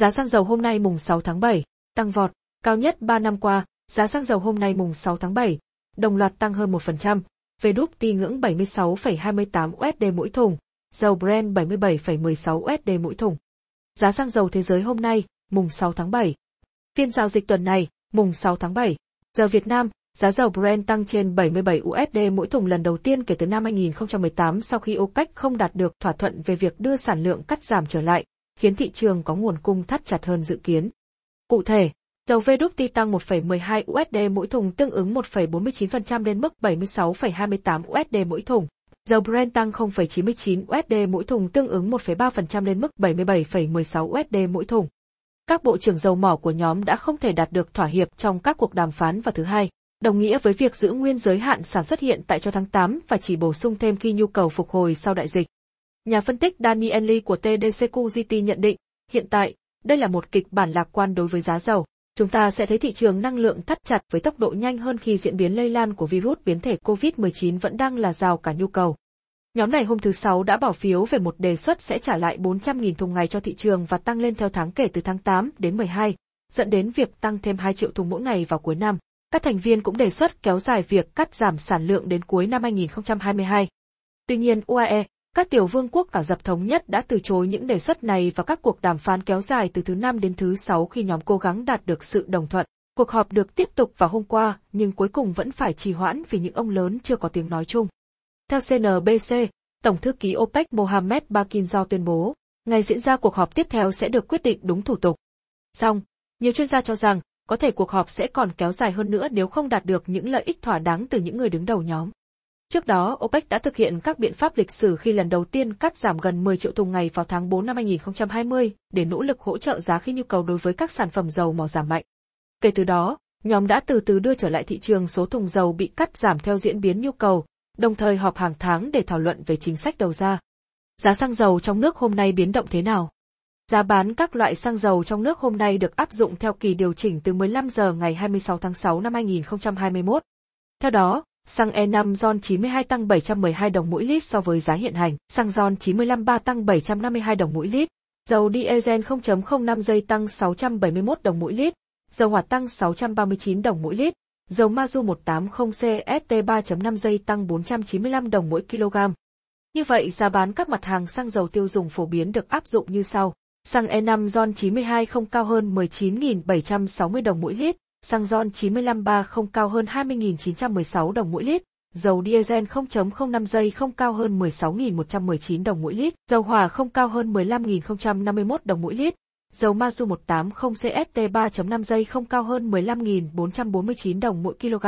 Giá xăng dầu hôm nay mùng 6 tháng 7, tăng vọt, cao nhất 3 năm qua, giá xăng dầu hôm nay mùng 6 tháng 7, đồng loạt tăng hơn 1%, về đúc ti ngưỡng 76,28 USD mỗi thùng, dầu Brent 77,16 USD mỗi thùng. Giá xăng dầu thế giới hôm nay, mùng 6 tháng 7. Phiên giao dịch tuần này, mùng 6 tháng 7, giờ Việt Nam, giá dầu Brent tăng trên 77 USD mỗi thùng lần đầu tiên kể từ năm 2018 sau khi OPEC không đạt được thỏa thuận về việc đưa sản lượng cắt giảm trở lại, khiến thị trường có nguồn cung thắt chặt hơn dự kiến. Cụ thể, dầu VWT tăng 1,12 USD mỗi thùng tương ứng 1,49% lên mức 76,28 USD mỗi thùng. Dầu Brent tăng 0,99 USD mỗi thùng tương ứng 1,3% lên mức 77,16 USD mỗi thùng. Các bộ trưởng dầu mỏ của nhóm đã không thể đạt được thỏa hiệp trong các cuộc đàm phán vào thứ hai, đồng nghĩa với việc giữ nguyên giới hạn sản xuất hiện tại cho tháng 8 và chỉ bổ sung thêm khi nhu cầu phục hồi sau đại dịch. Nhà phân tích Daniel Lee của TDCQGT nhận định, hiện tại, đây là một kịch bản lạc quan đối với giá dầu. Chúng ta sẽ thấy thị trường năng lượng thắt chặt với tốc độ nhanh hơn khi diễn biến lây lan của virus biến thể COVID-19 vẫn đang là rào cả nhu cầu. Nhóm này hôm thứ Sáu đã bỏ phiếu về một đề xuất sẽ trả lại 400.000 thùng ngày cho thị trường và tăng lên theo tháng kể từ tháng 8 đến 12, dẫn đến việc tăng thêm 2 triệu thùng mỗi ngày vào cuối năm. Các thành viên cũng đề xuất kéo dài việc cắt giảm sản lượng đến cuối năm 2022. Tuy nhiên UAE, các tiểu vương quốc cả dập thống nhất đã từ chối những đề xuất này và các cuộc đàm phán kéo dài từ thứ năm đến thứ sáu khi nhóm cố gắng đạt được sự đồng thuận. Cuộc họp được tiếp tục vào hôm qua, nhưng cuối cùng vẫn phải trì hoãn vì những ông lớn chưa có tiếng nói chung. Theo CNBC, Tổng thư ký OPEC Mohamed Bakinzo tuyên bố, ngày diễn ra cuộc họp tiếp theo sẽ được quyết định đúng thủ tục. Song, nhiều chuyên gia cho rằng, có thể cuộc họp sẽ còn kéo dài hơn nữa nếu không đạt được những lợi ích thỏa đáng từ những người đứng đầu nhóm. Trước đó, OPEC đã thực hiện các biện pháp lịch sử khi lần đầu tiên cắt giảm gần 10 triệu thùng ngày vào tháng 4 năm 2020 để nỗ lực hỗ trợ giá khi nhu cầu đối với các sản phẩm dầu mỏ giảm mạnh. Kể từ đó, nhóm đã từ từ đưa trở lại thị trường số thùng dầu bị cắt giảm theo diễn biến nhu cầu, đồng thời họp hàng tháng để thảo luận về chính sách đầu ra. Giá xăng dầu trong nước hôm nay biến động thế nào? Giá bán các loại xăng dầu trong nước hôm nay được áp dụng theo kỳ điều chỉnh từ 15 giờ ngày 26 tháng 6 năm 2021. Theo đó, xăng E5 RON 92 tăng 712 đồng mỗi lít so với giá hiện hành, xăng RON 95 3 tăng 752 đồng mỗi lít, dầu diesel 0.05 giây tăng 671 đồng mỗi lít, dầu hỏa tăng 639 đồng mỗi lít, dầu Mazu 180 CST 3.5 giây tăng 495 đồng mỗi kg. Như vậy giá bán các mặt hàng xăng dầu tiêu dùng phổ biến được áp dụng như sau. Xăng E5 RON 92 không cao hơn 19.760 đồng mỗi lít, xăng RON 95 3 không cao hơn 20.916 đồng mỗi lít, dầu diesel 0.05 giây không cao hơn 16.119 đồng mỗi lít, dầu hỏa không cao hơn 15.051 đồng mỗi lít, dầu Mazu 180 CST 3.5 giây không cao hơn 15.449 đồng mỗi kg.